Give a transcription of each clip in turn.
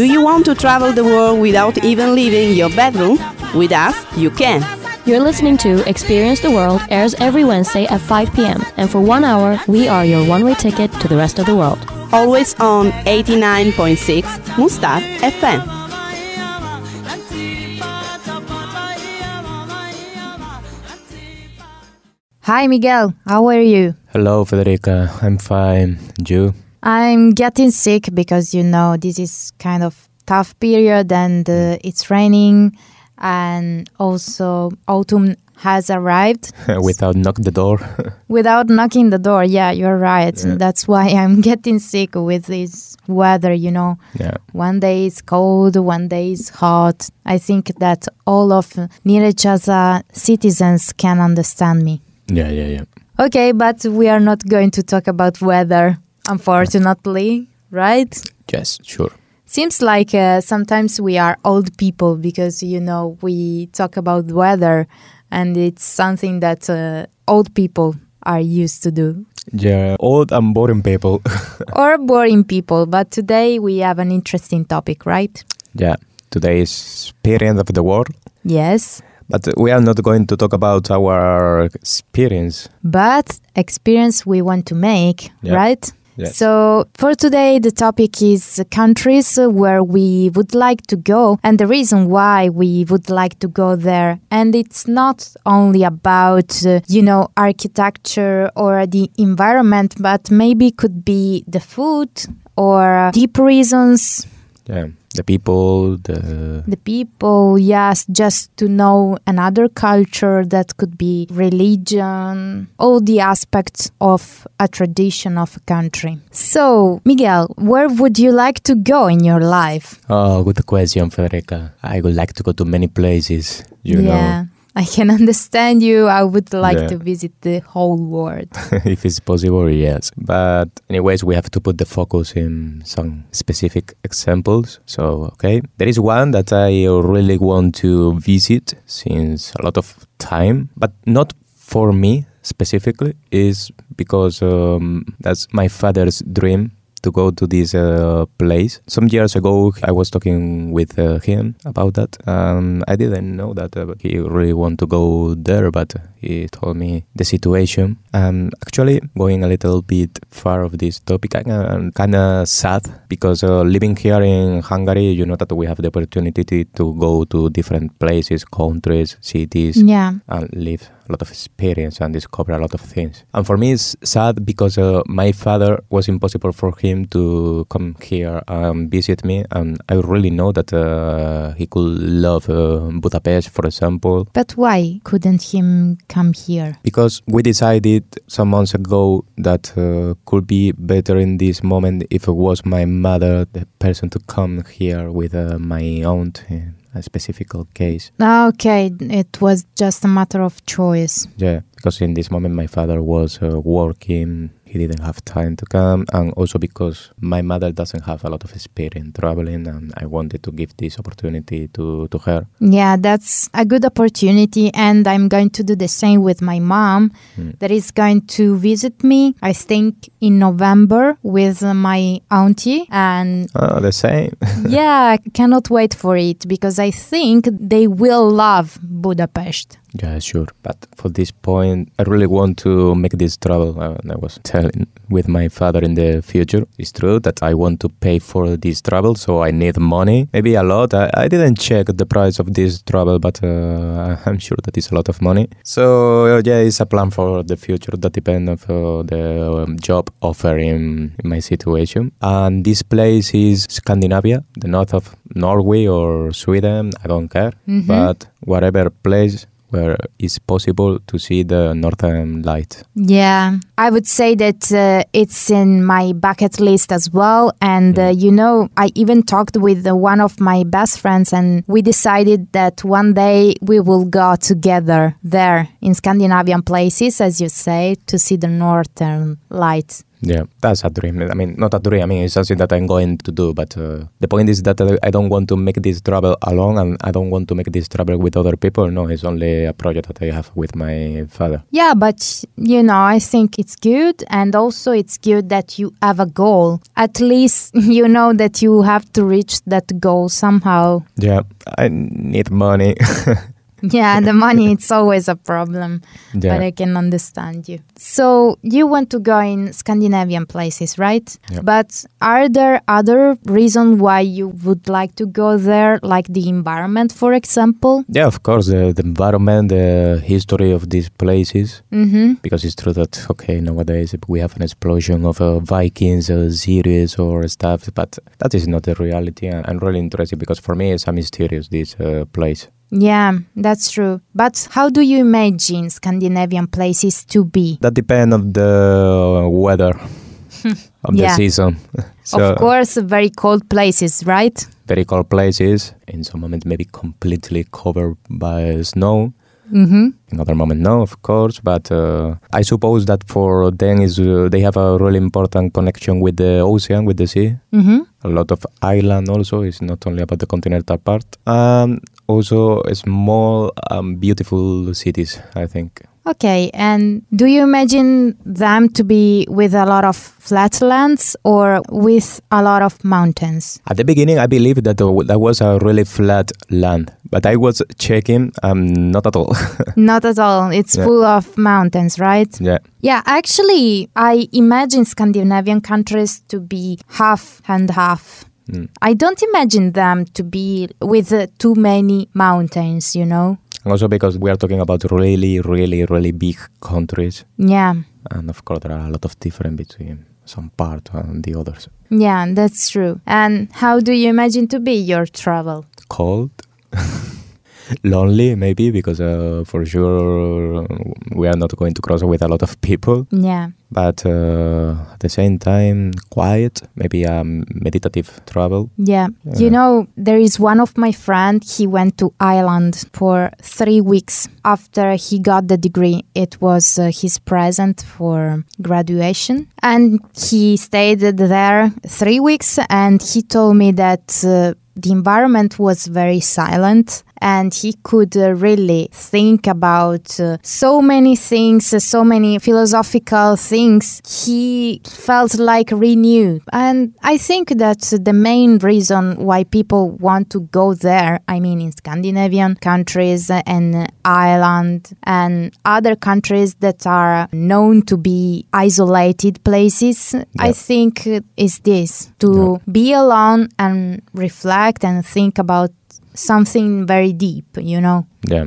Do you want to travel the world without even leaving your bedroom? With us, you can. You're listening to Experience the World airs every Wednesday at 5 p.m. And for one hour, we are your one-way ticket to the rest of the world. Always on 89.6 Mustard FM. Hi, Miguel. How are you? Hello, Federica. I'm fine. And you? I'm getting sick because you know this is kind of tough period and uh, it's raining and also autumn has arrived Without knock the door. without knocking the door. Yeah, you're right. Yeah. That's why I'm getting sick with this weather, you know. yeah. One day it's cold, one day it's hot. I think that all of Nyíregyháza citizens can understand me. Yeah, yeah, yeah. Okay, but we are not going to talk about weather, unfortunately, right? Yes, sure. Seems like uh, sometimes we are old people because, you know, we talk about weather and it's something that uh, old people are used to do. Yeah, old and boring people. or boring people. But today we have an interesting topic, right? yeah. Today is experience of the world. Yes. But we are not going to talk about our experience. But experience we want to make, Yeah. right? So, for today, the topic is countries where we would like to go and the reason why we would like to go there. And it's not only about, uh, you know, architecture or the environment, but maybe could be the food or deep reasons, Yeah. The people, the the people, yes, just to know another culture that could be religion, all the aspects of a tradition of a country. So, Miguel, where would you like to go in your life? Oh, good question, Federica. I would like to go to many places, you yeah. I can understand you. I would like Yeah. to visit the whole world. if it's possible, yes. But anyways, we have to put the focus in some specific examples. So, okay. There is one that I really want to visit since a lot of time, but not for me specifically, is because um, that's my father's dream to go to this uh, place. Some years ago, I was talking with uh, him about that. Um, I didn't know that uh, he really want to go there, but he told me the situation. Um, actually, going a little bit far of this topic, I'm kind of sad because uh, living here in Hungary, you know that we have the opportunity to, to go to different places, countries, cities, yeah. and live a lot of experience and discover a lot of things. And for me, it's sad because uh, my father was impossible for him to come here and visit me, and I really know that uh, he could love uh, Budapest, for example, But why couldn't him come here? because we decided some months ago that uh, could be better in this moment if it was my mother, the person to come here with uh, my aunt a specific case. Okay, it was just a matter of choice. Yeah, because in this moment my father was uh, working, he didn't have time to come, and also because my mother doesn't have a lot of experience traveling, and I wanted to give this opportunity to, to her. Yeah, that's a good opportunity, and I'm going to do the same with my mom Mm. that is going to visit me, I think, in November with my auntie. And Oh, the same. yeah, I cannot wait for it because I think they will love Budapest. Yeah, sure. But for this point, I really want to make this travel. Uh, I was telling with my father in the future. It's true that I want to pay for this travel, so I need money, maybe a lot. I, I didn't check the price of this travel, but uh, I'm sure that it's a lot of money. So uh, yeah, it's a plan for the future that depends of uh, the um, job offer in, in my situation. And this place is Scandinavia, the north of Norway or Sweden. I don't care, Mhm. but whatever place where it's possible to see the northern light. Yeah, I would say that uh, it's in my bucket list as well. And, uh, you know, I even talked with uh, one of my best friends, and we decided that one day we will go together there in Scandinavian places, as you say, to see the northern lights. Yeah, that's a dream. I mean, not a dream. I mean, it's something that I'm going to do. But uh, the point is that I don't want to make this travel alone, and I don't want to make this travel with other people. No, it's only a project that I have with my father. Yeah, but you know, I think it's good, and also it's good that you have a goal. At least you know that you have to reach that goal somehow. Yeah, I need money. yeah, the money it's always a problem, yeah. but I can understand you. So you want to go in Scandinavian places, right? Yeah. But are there other reasons why you would like to go there, like the environment, for example? Yeah, of course, the, the environment, the history of these places. Mm-hmm. Because it's true that okay, nowadays we have an explosion of uh, Vikings uh, series or stuff, but that is not the reality. And I'm really interested because for me it's a mysterious this uh, place. Yeah, that's true. But how do you imagine Scandinavian places to be? That depends on the weather of Yeah. the season. so of course, very cold places, right? very cold places. In some moments, maybe completely covered by snow. Mm-hmm. In other moment, no, of course. But uh, I suppose that for them is uh, they have a really important connection with the ocean, with the sea. Mm-hmm. A lot of island also. It's not only about the continental part. Um, also, small, um, beautiful cities. I think. Okay, and do you imagine them to be with a lot of flatlands or with a lot of mountains? At the beginning, I believe that that was a really flat land, but I was checking, um, not at all. Not at all. It's Yeah. full of mountains, right? yeah, Yeah, actually, I imagine Scandinavian countries to be half and half. Mm. I don't imagine them to be with uh, too many mountains, you know? and also because we are talking about really, really, really big countries, Yeah. and of course there are a lot of difference between some part and the others. Yeah, that's true. And how do you imagine to be your travel? Cold, lonely, maybe because uh, for sure we are not going to cross with a lot of people. Yeah. But uh, at the same time quiet maybe a meditative travel Yeah. You know, there is one of my friend, he went to Ireland for 3 weeks after he got the degree. It was uh, his present for graduation and he stayed there 3 weeks and he told me that uh, the environment was very silent and he could uh, really think about uh, so many things, uh, so many philosophical things. He felt like renewed. And I think that the main reason why people want to go there, I mean, in Scandinavian countries and Ireland and other countries that are known to be isolated places, I think is this to be alone and reflect and think about something very deep, you know? yeah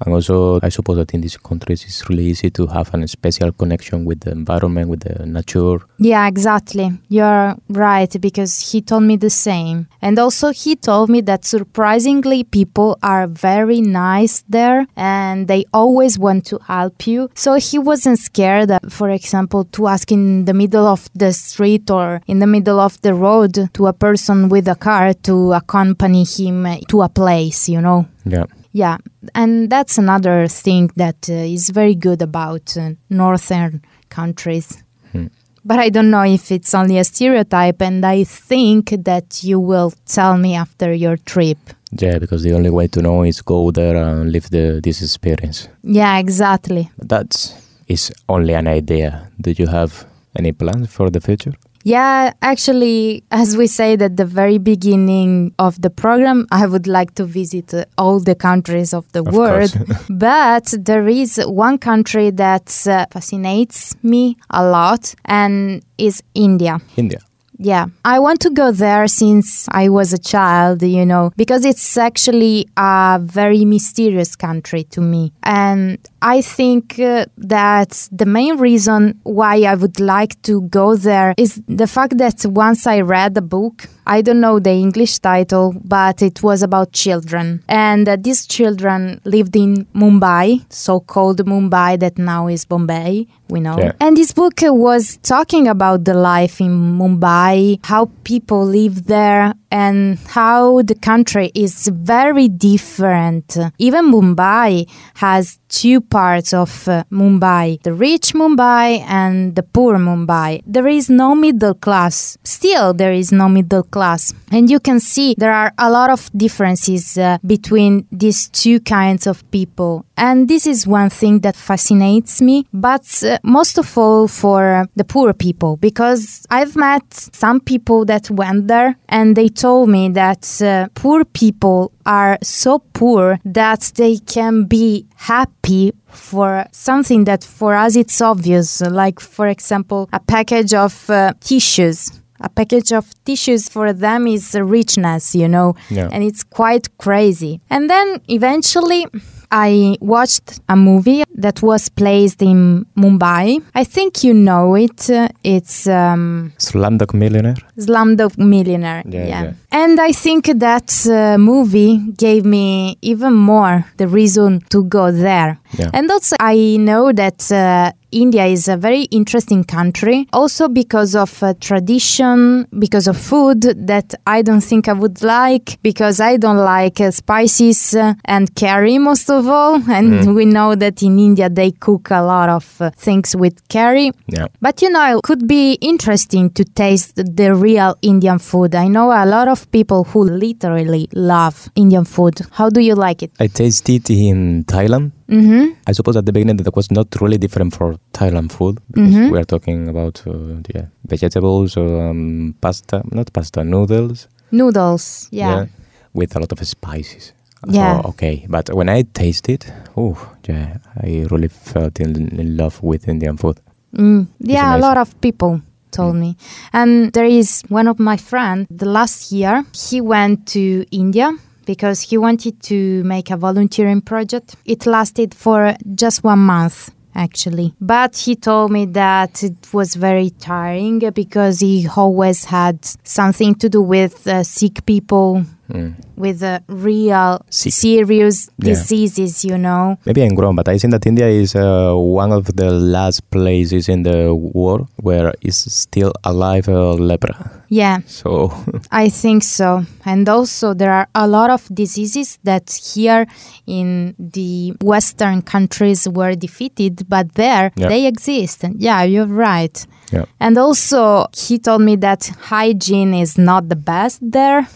and also i suppose that in these countries it's really easy to have a special connection with the environment with the nature Yeah, exactly. You're right because he told me the same. And also, he told me that surprisingly, people are very nice there and they always want to help you. So he wasn't scared, for example, to ask in the middle of the street or in the middle of the road to a person with a car to accompany him to a place, you know? yeah Yeah, and that's another thing that uh, is very good about uh, northern countries. Hmm. But I don't know if it's only a stereotype, and I think that you will tell me after your trip. yeah because the only way to know is go there and live the this experience Yeah, exactly. that's is only an idea do you have any plans for the future Yeah, actually, as we said at the very beginning of the program, I would like to visit uh, all the countries of the Of world. but there is one country that uh, fascinates me a lot, and is India. india Yeah, I want to go there since I was a child, you know, because it's actually a very mysterious country to me. And I think uh, that the main reason why I would like to go there is the fact that once I read a book, I don't know the English title, but it was about children. And uh, these children lived in Mumbai, so called Mumbai, that now is Bombay, we know. Yeah. And this book uh, was talking about the life in Mumbai, how people live there, and how the country is very different. Even Mumbai has two parts of uh, Mumbai the rich Mumbai and the poor Mumbai. There is no middle class. Still, there is no middle class. And you can see there are a lot of differences uh, between these two kinds of people. And this is one thing that fascinates me, but uh, most of all for the poor people, because I've met some people that went there and they told me that uh, poor people are so poor that they can be happy for something that for us it's obvious, like, for example, a package of uh, tissues a package of tissues for them is a richness, you know, Yeah. and it's quite crazy. And then eventually I watched a movie that was placed in Mumbai. I think you know it. Uh, It's um, Slumdog Millionaire. Slumdog Millionaire. Yeah, yeah. And I think that uh, movie gave me even more the reason to go there. Yeah. And also, I know that uh, India is a very interesting country, also because of uh, tradition, because of food that I don't think I would like, because I don't like uh, spices uh, and curry most of all. And we know that in India they cook a lot of uh, things with curry. Yeah. But you know, it could be interesting to taste the real Indian food. I know a lot of people who literally love Indian food. How do you like it? I tasted it in Thailand. Mm-hmm. I suppose at the beginning that was not really different for Thailand food because Mhm. we are talking about uh, yeah, vegetables, um, pasta, not pasta, noodles. Noodles, yeah. with a lot of spices. Yeah. So, okay, but when I tasted, oh yeah, I really felt in, in love with Indian food. Mm. Yeah, a lot of people told me. And there is one of my friends, the last year, he went to India because he wanted to make a volunteering project. It lasted for just one month. Actually, but he told me that it was very tiring because he always had something to do with uh, sick people, Mm. with uh, real Sick. serious Yeah. diseases, you know. Maybe I'm wrong, but I think that India is uh, one of the last places in the world where is still alive uh, lepra. Yeah, So I think so. And also, there are a lot of diseases that here in the Western countries were defeated, but there Yeah. they exist. And yeah, you're right. yeah, And also, he told me that hygiene is not the best there.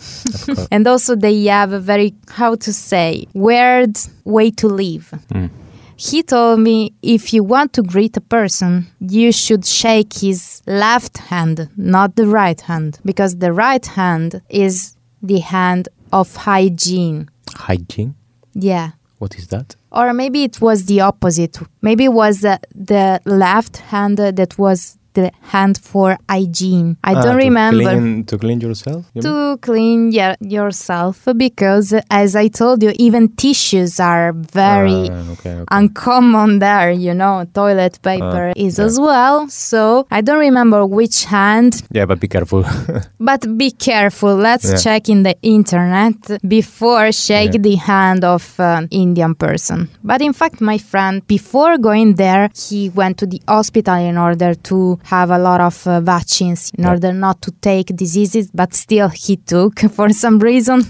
course. and also, they have a very, how to say, weird way to live. Mm. He told me if you want to greet a person, you should shake his left hand, not the right hand, because the right hand is the hand of hygiene. Hygiene. Yeah. What is that? Or maybe it was the opposite. Maybe it was the, the left hand that was the hand for hygiene. I Ah, don't to remember. Clean, to clean yourself. you mean? to clean your, yourself because as i told you even tissues are very Ah, okay, okay. uncommon there you know toilet paper Ah, is yeah. as well so i don't remember which hand yeah, but be careful. but be careful let's Yeah. check in the internet before shake Yeah. the hand of an indian person but in fact my friend before going there he went to the hospital in order to have a lot of uh, vaccines in Yeah. order not to take diseases but still he took for some reason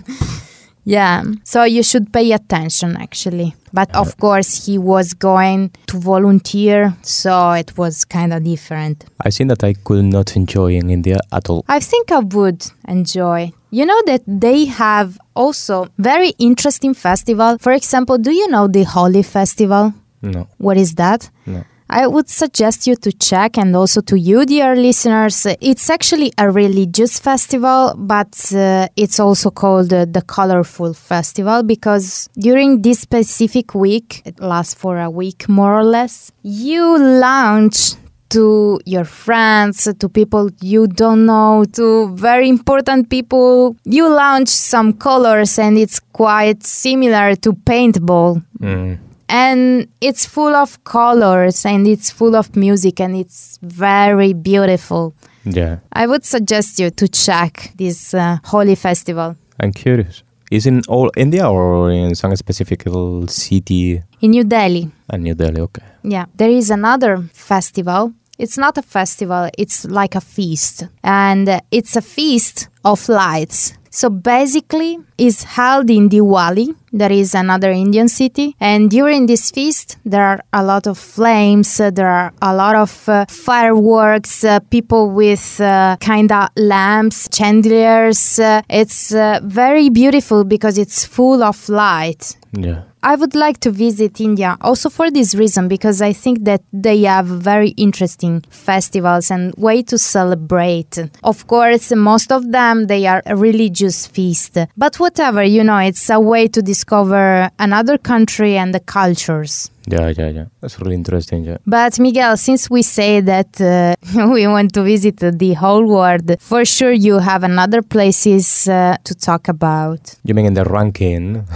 yeah so you should pay attention actually but of course he was going to volunteer so it was kind of different I think that I could not enjoy in India at all. I think I would enjoy. You know that they have also very interesting festival. For example, do you know the Holi festival? No, What is that? no. I would suggest you to check and also to you, dear listeners. It's actually a religious festival, but uh, it's also called uh, the Colorful Festival because during this specific week, it lasts for a week more or less, you launch to your friends, to people you don't know, to very important people. You launch some colors and it's quite similar to paintball Mm. And it's full of colors and it's full of music and it's very beautiful. Yeah, I would suggest you to check this uh, Holi festival I'm curious. Is in all India or in some specific city? in New Delhi. In New Delhi, okay. Yeah, there is another festival. It's not a festival, it's like a feast. And it's a feast of lights. So basically, it's held in Diwali, that is another Indian city. And during this feast, there are a lot of flames, uh, there are a lot of uh, fireworks, uh, people with uh, kind of lamps, chandeliers. Uh, it's uh, very beautiful because it's full of light. Yeah. I would like to visit India also for this reason because I think that they have very interesting festivals and way to celebrate. Of course, most of them they are a religious feast, but whatever, you know, it's a way to discover another country and the cultures. Yeah, yeah, yeah. That's really interesting. Yeah. But Miguel, since we say that uh, we want to visit the whole world, for sure you have another places uh, to talk about. You mean in the ranking?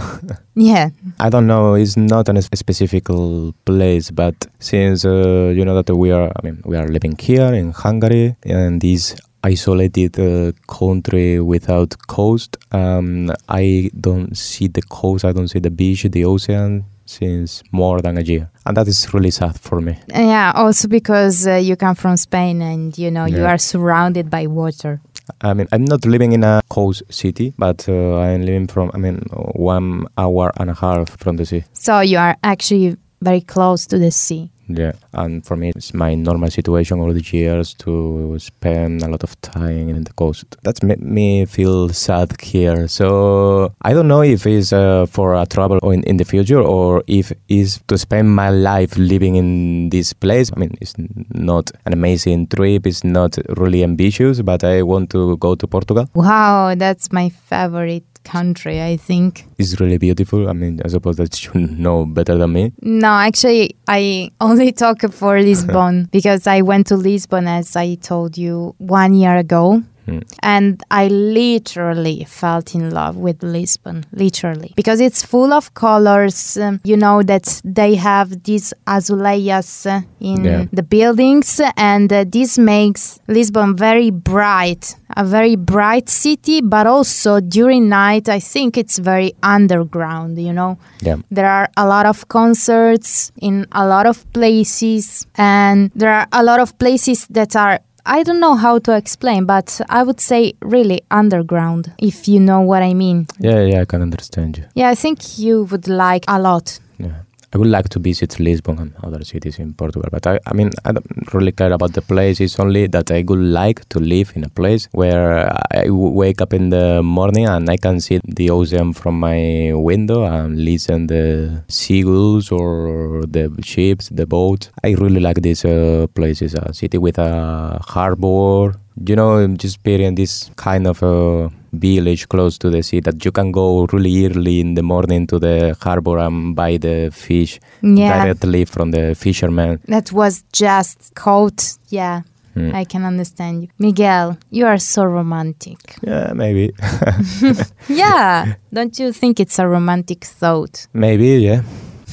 Yeah. I don't know. It's not a specific place, but since uh, you know that we are, I mean, we are living here in Hungary, and this isolated uh, country without coast. Um, I don't see the coast. I don't see the beach, the ocean since more than a year, and that is really sad for me. Yeah, also because uh, you come from Spain and you know you are surrounded by water. I mean, I'm not living in a coast city, but uh, I'm living from, I mean, one hour and a half from the sea. So you are actually very close to the sea. Yeah, and for me, it's my normal situation all the years to spend a lot of time in the coast. That's made me feel sad here. So I don't know if it's uh, for a travel in, in the future or if it's to spend my life living in this place. I mean, it's not an amazing trip. It's not really ambitious, but I want to go to Portugal. Wow, that's my favorite country, I think. It's really beautiful. I mean, I suppose that you know better than me. No, actually, I only talk for Lisbon because I went to Lisbon, as I told you, one year ago. Hmm. And I literally felt in love with Lisbon, literally, because it's full of colors. Um, you know that they have these azulejos uh, in Yeah. the buildings, and uh, this makes Lisbon very bright, a very bright city. But also during night, I think it's very underground. You know, Yeah. there are a lot of concerts in a lot of places, and there are a lot of places that are. I don't know how to explain, but I would say really underground, if you know what I mean. Yeah, yeah, I can understand you. Yeah, I think you would like a lot. Yeah. I would like to visit Lisbon and other cities in Portugal, but I, I mean, I don't really care about the place. It's only that I would like to live in a place where I wake up in the morning and I can see the ocean from my window and listen the seagulls or the ships, the boats. I really like these uh, places. A city with a harbor, you know, just experience this kind of uh, village close to the sea that you can go really early in the morning to the harbor and buy the fish Yeah, directly from the fishermen. that was just caught. Yeah, Hmm. I can understand you. Miguel, you are so romantic. Yeah, maybe. yeah, don't you think it's a romantic thought? maybe, yeah.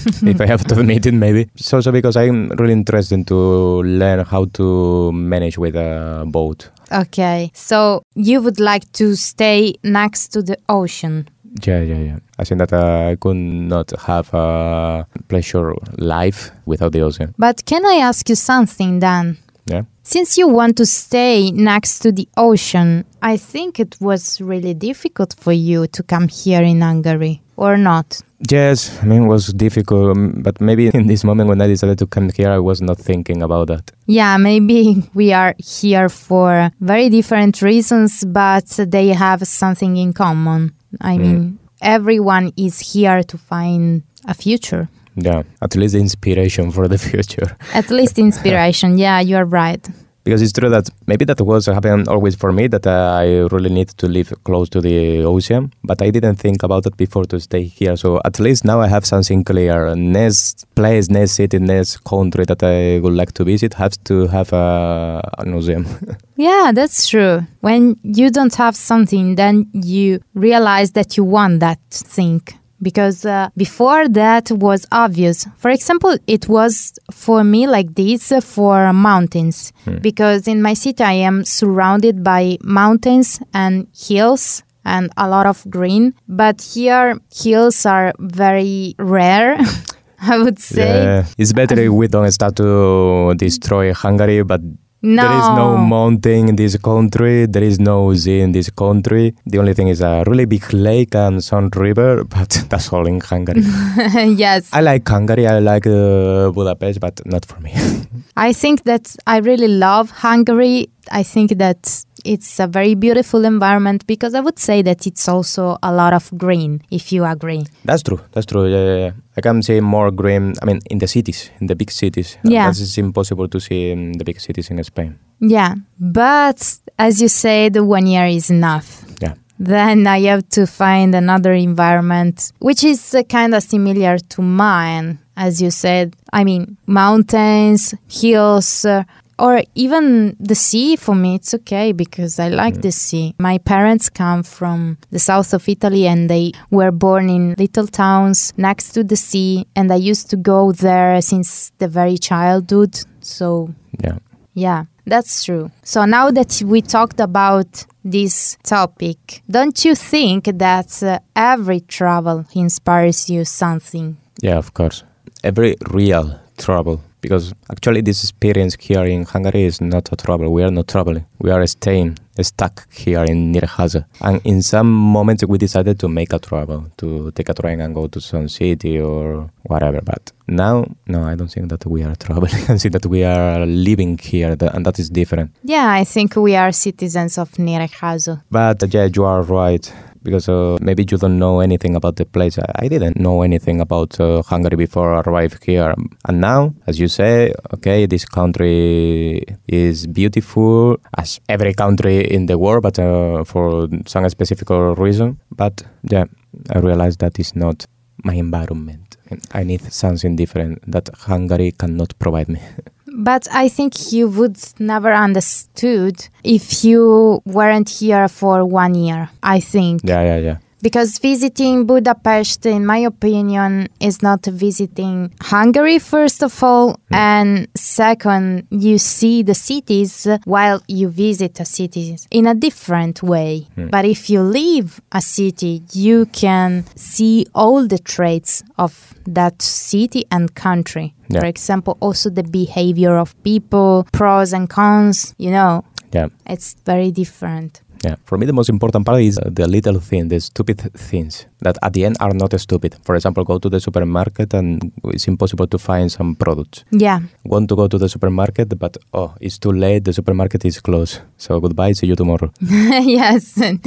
if I have to admit it, maybe. It's also because I'm really interested to learn how to manage with a boat. Okay, so you would like to stay next to the ocean. Yeah, yeah, yeah. I think that uh, I could not have a pleasure life without the ocean. But can I ask you something then? Yeah. Since you want to stay next to the ocean, I think it was really difficult for you to come here in Hungary, or not? Yes, I mean, it was difficult, um, but maybe in this moment when I decided to come here, I was not thinking about that. Yeah, maybe we are here for very different reasons, but they have something in common. I Mm. mean, everyone is here to find a future. Yeah, at least inspiration for the future. At least inspiration. yeah, you are right. Because it's true that maybe that was happening always for me that uh, I really need to live close to the ocean, but I didn't think about it before to stay here. So at least now I have something clear. Next place, next city, next country that I would like to visit has to have a, an ocean. Yeah, that's true. When you don't have something, then you realize that you want that thing. Because uh, before that was obvious. For example, it was for me like this for mountains. Because in my city, I am surrounded by mountains and hills and a lot of green. But here, hills are very rare, I would say. yeah, it's better if we don't start to destroy Hungary, but No. There is no mountain in this country. There is no sea in this country. The only thing is a really big lake and some river, but that's all in Hungary. yes. I like Hungary. I like uh, Budapest, but not for me. I think that I really love Hungary. I think that it's a very beautiful environment because I would say that it's also a lot of green, if you agree. that's true. That's true. Yeah, yeah, yeah. I can see more green. I mean, in the cities, in the big cities. Yeah. That is impossible to see in the big cities in Spain. Yeah, but as you said, one year is enough. Yeah. Then I have to find another environment which is uh, kind of similar to mine, as you said. I mean, mountains, hills, uh, or even the sea for me, it's okay because I like the sea. My parents come from the south of Italy and they were born in little towns next to the sea, and I used to go there since the very childhood. So Yeah. yeah, that's true. So now that we talked about this topic, don't you think that uh, every travel inspires you something? Yeah, of course. Every real trouble, because actually this experience here in Hungary is not a trouble. We are not traveling. We are staying stuck here in Nyíregyháza. And in some moments we decided to make a travel, to take a train and go to some city or whatever. But now, no, I don't think that we are traveling. I see that we are living here, and that is different. Yeah, I think we are citizens of Nyíregyháza. But yeah, you are right. Because uh, maybe you don't know anything about the place. I, didn't know anything about uh, Hungary before I arrived here. And now, as you say, okay, this country is beautiful, as every country in the world, but uh, for some specific reason. But yeah, I realized that is not my environment. I need something different that Hungary cannot provide me. But I think you would never understood if you weren't here for one year. I think. yeah, yeah, yeah. Because visiting Budapest, in my opinion, is not visiting Hungary, first of all, hmm. and second, you see the cities while you visit a city in a different way. Hmm. But if you leave a city, you can see all the traits of that city and country. Yeah. For example, also the behavior of people, pros and cons, you know, Yeah. it's very different. Yeah, for me the most important part is uh, the little thing, the stupid things that at the end are not stupid. For example, go to the supermarket and it's impossible to find some products. Yeah. Want to go to the supermarket, but oh, it's too late. The supermarket is closed. So goodbye. See you tomorrow. yes,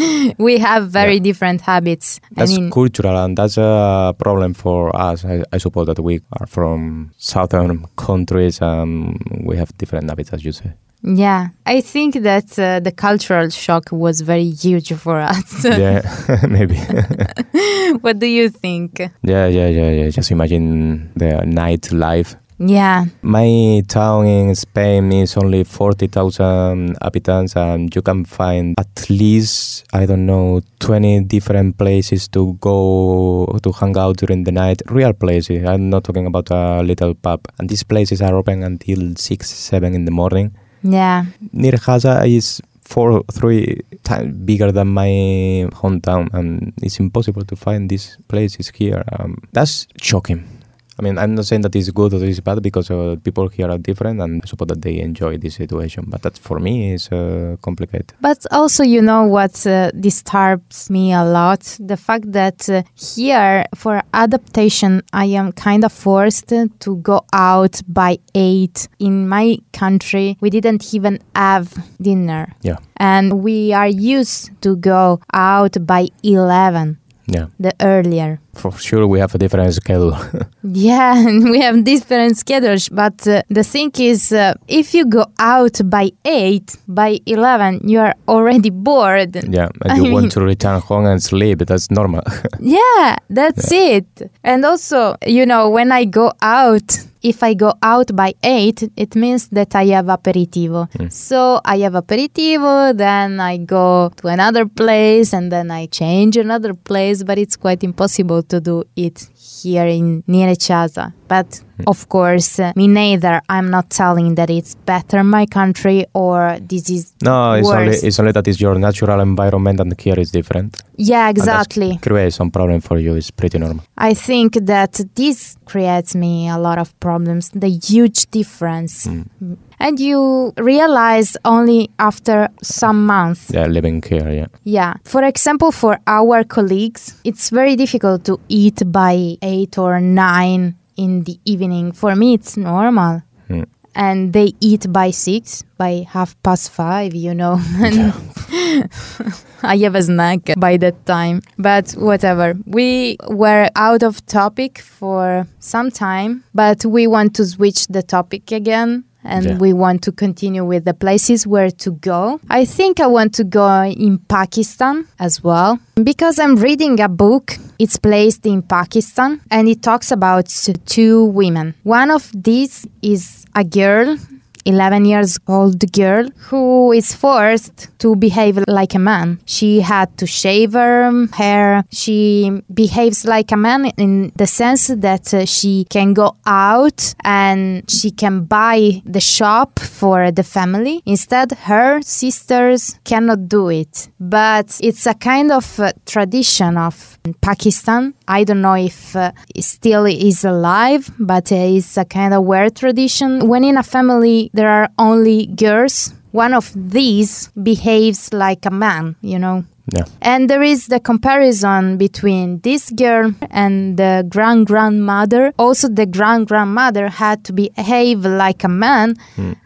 we have very Yeah. different habits. That's I mean, cultural, and that's a problem for us. I, I suppose that we are from southern countries and we have different habits, as you say. Yeah, I think that uh, the cultural shock was very huge for us. yeah, maybe. what do you think? yeah, yeah, yeah, yeah. Just imagine the nightlife Yeah, My town in Spain is only 40,000 inhabitants, and you can find at least, I don't know, 20 different places to go to hang out during the night. Real places. I'm not talking about a little pub. And these places are open until 6, 7 in the morning. Yeah, Nyíregyháza is four, three times bigger than my hometown, and it's impossible to find these places here. Um, that's shocking. I mean, I'm not saying that it's good or it's bad because uh, people here are different, and I suppose that they enjoy this situation. But that for me is uh, complicated. But also, you know what uh, disturbs me a lot? The fact that uh, here, for adaptation, I am kind of forced to go out by 8. In my country, we didn't even have dinner. Yeah, And we are used to go out by 11, yeah. the earlier. For sure, we have a different schedule. Yeah, we have different schedules, but uh, the thing is, uh, if you go out by 8, by 11, you are already bored. yeah, and I you mean- want to return home and sleep. That's normal. Yeah, that's it. And also, you know, when I go out, if I go out by 8, it means that I have aperitivo. So I have aperitivo, then I go to another place, and then I change another place, but it's quite impossible to do it here in Nyíregyháza. But of course, uh, me neither. I'm not telling that it's better my country or this is No, it's only it's only that it's your natural environment and here is different. yeah, exactly. create some problem for you. It's pretty normal. I think that this creates me a lot of problems, the huge difference. Mm. And you realize only after some months. Yeah, living here. Yeah. Yeah. For example, for our colleagues, it's very difficult to eat by 8 or 9 in the evening. For me, it's normal. Mm. And they eat by 6, by half past 5, you know. And I have a snack by that time. But whatever. We were out of topic for some time, but we want to switch the topic again. And Yeah. we want to continue with the places where to go. I think I want to go in Pakistan as well because I'm reading a book. It's placed in Pakistan and it talks about two women. One of these is a girl 11 years old girl who is forced to behave like a man. She had to shave her hair. She behaves like a man in the sense that uh, she can go out and she can buy the shop for the family. Instead, her sisters cannot do it. But it's a kind of uh, tradition of Pakistan. I don't know if uh, still is alive, but uh, it's a kind of weird tradition. When in a family there are only girls, one of these behaves like a man, you know. Yeah. And there is the comparison between this girl and the grand grandmother. Also, the grand grandmother had to behave like a man,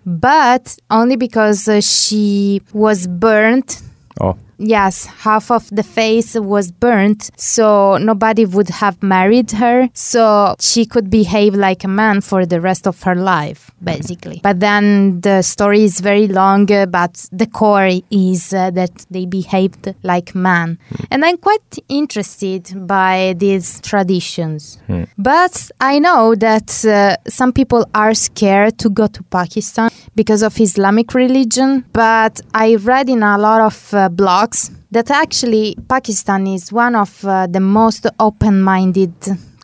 but only because uh, she was burnt Oh. Yes, half of the face was burnt, so nobody would have married her. So she could behave like a man for the rest of her life, basically. But then the story is very long, uh, but the core is uh, that they behaved like man. And I'm quite interested by these traditions. But I know that uh, some people are scared to go to Pakistan because of Islamic religion. But I read in a lot of uh, that actually Pakistan is one of uh, the most open minded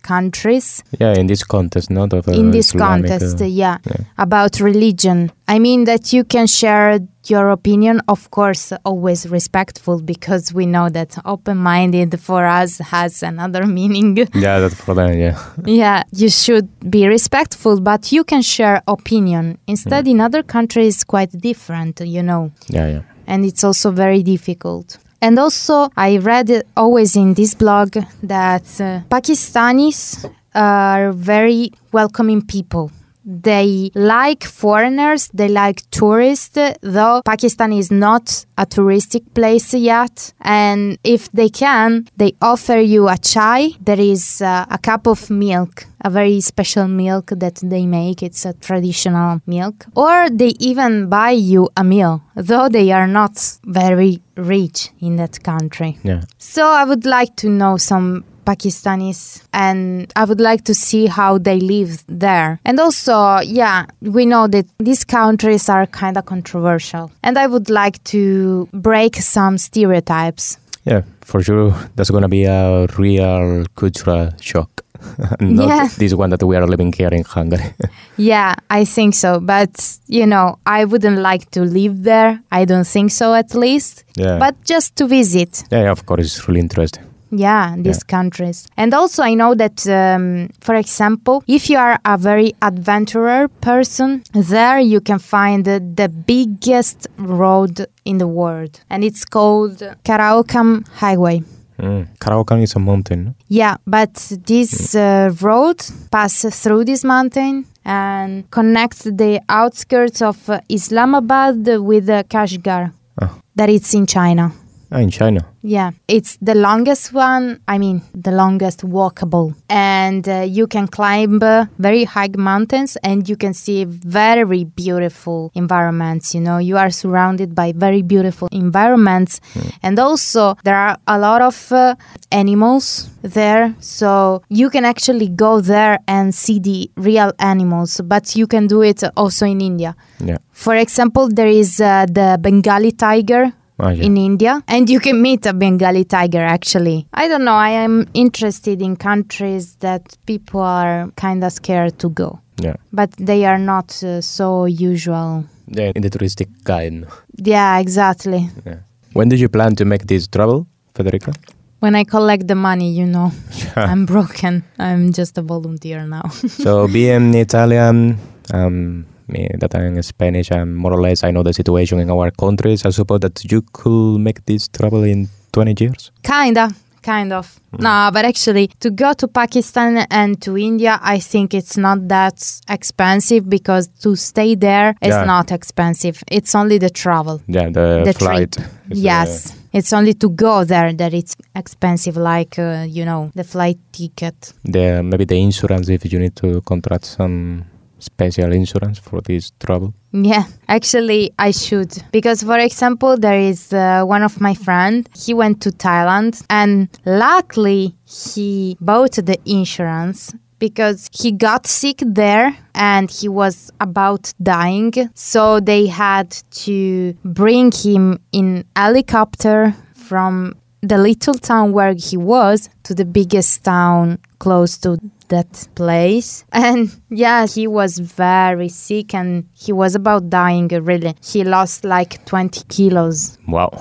countries Yeah, in this context, not of uh, in this Islamic, contest, uh, yeah, yeah. about religion. I mean that you can share your opinion, of course, always respectful because we know that open minded for us has another meaning. Yeah, that's for them. Yeah. yeah, you should be respectful, but you can share opinion. Instead, in other countries, quite different, you know Yeah, yeah. And it's also very difficult. And also, I read always in this blog that uh, Pakistanis are very welcoming people. They like foreigners, they like tourists, though Pakistan is not a touristic place yet. And if they can, they offer you a chai. There is uh, a cup of milk, a very special milk that they make. It's a traditional milk. Or they even buy you a meal, though they are not very rich in that country. Yeah. So I would like to know some Pakistanis and I would like to see how they live there. And also, yeah, we know that these countries are kind of controversial. And I would like to break some stereotypes. Yeah, for sure. That's gonna be a real cultural shock. Not Yeah. this one that we are living here in Hungary. Yeah, I think so. But, you know, I wouldn't like to live there. I don't think so, at least. yeah. But just to visit. yeah, yeah, of course, it's really interesting. Yeah, these countries. And also, I know that, um, for example, if you are a very adventurer person, there you can find the, the biggest road in the world. And it's called Karakoram Highway. Mm. Karaoke is a mountain. Yeah, but this uh, road passes through this mountain and connects the outskirts of uh, Islamabad with uh, Kashgar. Oh. That it's in China. Ah, in China. Yeah, it's the longest one. I mean, the longest walkable. And uh, you can climb uh, very high mountains and you can see very beautiful environments. You know, you are surrounded by very beautiful environments. And also, there are a lot of uh, animals there. So you can actually go there and see the real animals, but you can do it also in India. Yeah. For example, there is uh, the Bengali tiger, Yeah. in India, and you can meet a Bengali tiger actually. I don't know, I am interested in countries that people are kind of scared to go, yeah. but they are not uh, so usual. Yeah, in the touristic guide. Yeah, exactly. Yeah. When did you plan to make this travel, Federica? When I collect the money, you know, I'm broken. I'm just a volunteer now. so being Italian, um, me that I'm Spanish, and more or less I know the situation in our countries. I suppose that you could make this travel in 20 years. Kinda, kind of. No, but actually, to go to Pakistan and to India, I think it's not that expensive because to stay there is Yeah. not expensive. It's only the travel. Yeah, the, The flight. uh, Yes. It's only to go there that it's expensive, like, uh, you know, the flight ticket. the maybe the insurance if you need to contract some special insurance for this trouble? Yeah, actually, I should because, for example, there is uh, one of my friend. He went to Thailand, and luckily he bought the insurance because he got sick there and he was about dying. So they had to bring him in helicopter from the little town where he was to the biggest town close to that place. And yeah, he was very sick and he was about dying really. He lost like 20 kilos. Wow.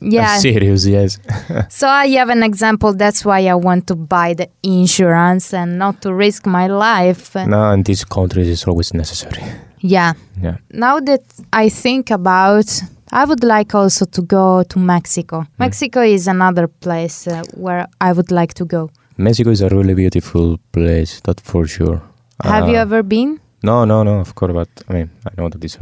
Yeah. I'm serious, yes. So I have an example. That's why I want to buy the insurance and not to risk my life. no, in these countries it's always necessary. Yeah. Yeah. Now that I think about, I would like also to go to Mexico. Mexico is another place uh, where I would like to go. Mexico is a really beautiful place, that for sure. Have you Uh, ever been? No, no, no, of course, but I mean, I know that this,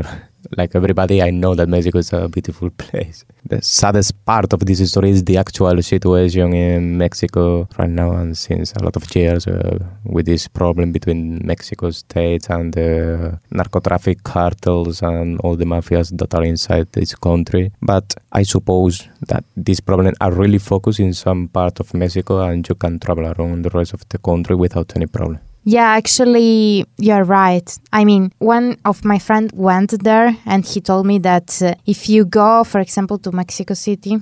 like everybody, I know that Mexico is a beautiful place. The saddest part of this story is the actual situation in Mexico right now, and since a lot of years uh, with this problem between Mexico state and the narco traffic cartels and all the mafias that are inside this country. But I suppose that these problems are really focused in some part of Mexico, and you can travel around the rest of the country without any problem. Yeah, actually, you're right. I mean, one of my friend went there and he told me that uh, if you go, for example, to Mexico City,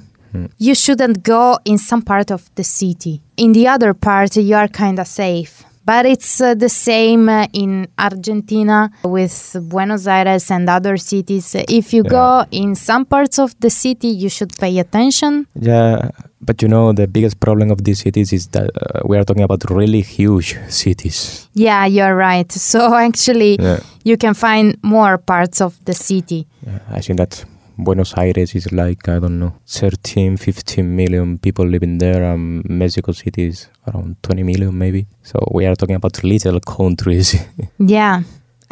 you shouldn't go in some part of the city. In the other part, you are kind of safe. But it's uh, the same uh, in Argentina with Buenos Aires and other cities. If you go in some parts of the city, you should pay attention. Yeah, but you know the biggest problem of these cities is that uh, we are talking about really huge cities. Yeah, you're right. So actually, Yeah. you can find more parts of the city. Yeah, I think that Buenos Aires is like I don't know 13, 15 million people living there, and Mexico City is around 20 million maybe. So we are talking about little countries. Yeah.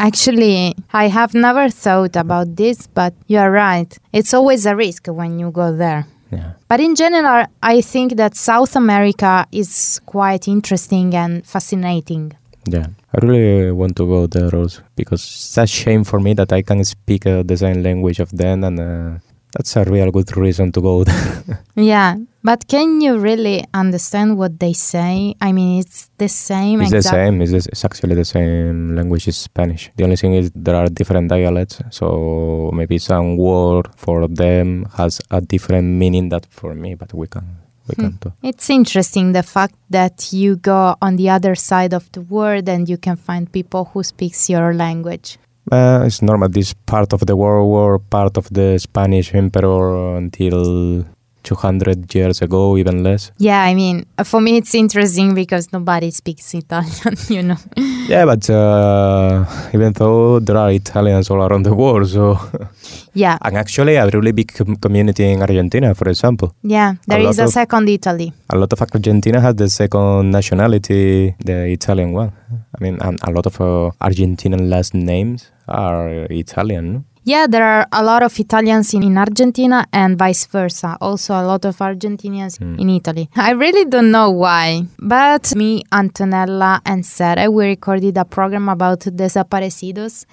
Actually, I have never thought about this, but you're right. It's always a risk when you go there. yeah. But in general, I think that South America is quite interesting and fascinating. Yeah, I really want to go there also because it's a shame for me that I can't speak the same language of them, and uh, that's a real good reason to go there. Yeah, but can you really understand what they say? I mean, it's the same. it's the same. It's, it's actually the same language as Spanish. The only thing is there are different dialects, so maybe some word for them has a different meaning that for me, but we can Hmm. It's interesting the fact that you go on the other side of the world and you can find people who speaks your language. Uh, it's normal. This part of the world were part of the Spanish emperor until 200 years ago, even less. Yeah, I mean, for me it's interesting because nobody speaks Italian, you know. Yeah, but uh, even though there are Italians all around the world, so Yeah, and actually a really big com- community in Argentina, for example. yeah, there A is a of- second Italy. A lot of Argentina has the second nationality, the Italian one. I mean, and a lot of uh, Argentinian last names are Italian. No? Yeah, there are a lot of Italians in, in Argentina and vice versa. Also, a lot of Argentinians in Italy. I really don't know why, but me, Antonella, and Sarah, we recorded a program about desaparecidos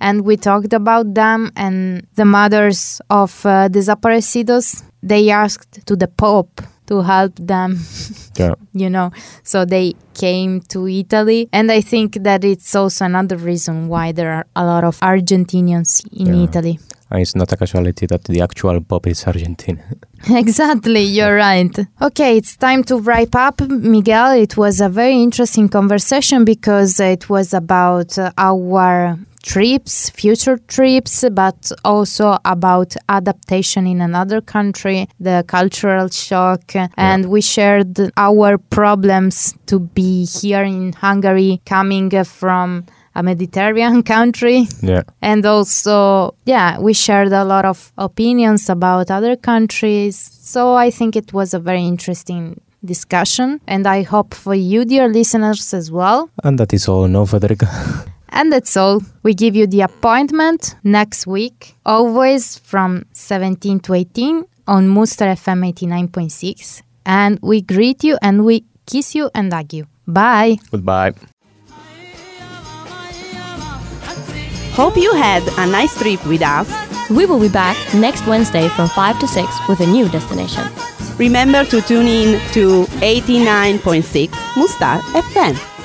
and we talked about them and the mothers of uh, desaparecidos. They asked to the Pope to help them Yeah. you know so they came to italy and i think that it's also another reason why there are a lot of argentinians in Yeah. italy And it's not a casualty that the actual pop is Argentine. Exactly, you're right. Okay, it's time to wrap up, Miguel. It was a very interesting conversation because it was about uh, our trips, future trips, but also about adaptation in another country, the cultural shock. And we shared our problems to be here in Hungary coming from a Mediterranean country. Yeah. And also, yeah, we shared a lot of opinions about other countries. So I think it was a very interesting discussion. And I hope for you, dear listeners, as well. And that is all, no, Federica? And that's all. We give you the appointment next week, always from 17 to 18 on Muster FM 89.6. And we greet you and we kiss you and hug you. Bye. Goodbye. Hope you had a nice trip with us. We will be back next Wednesday from 5 to 6 with a new destination. Remember to tune in to 89.6 Mustar FM.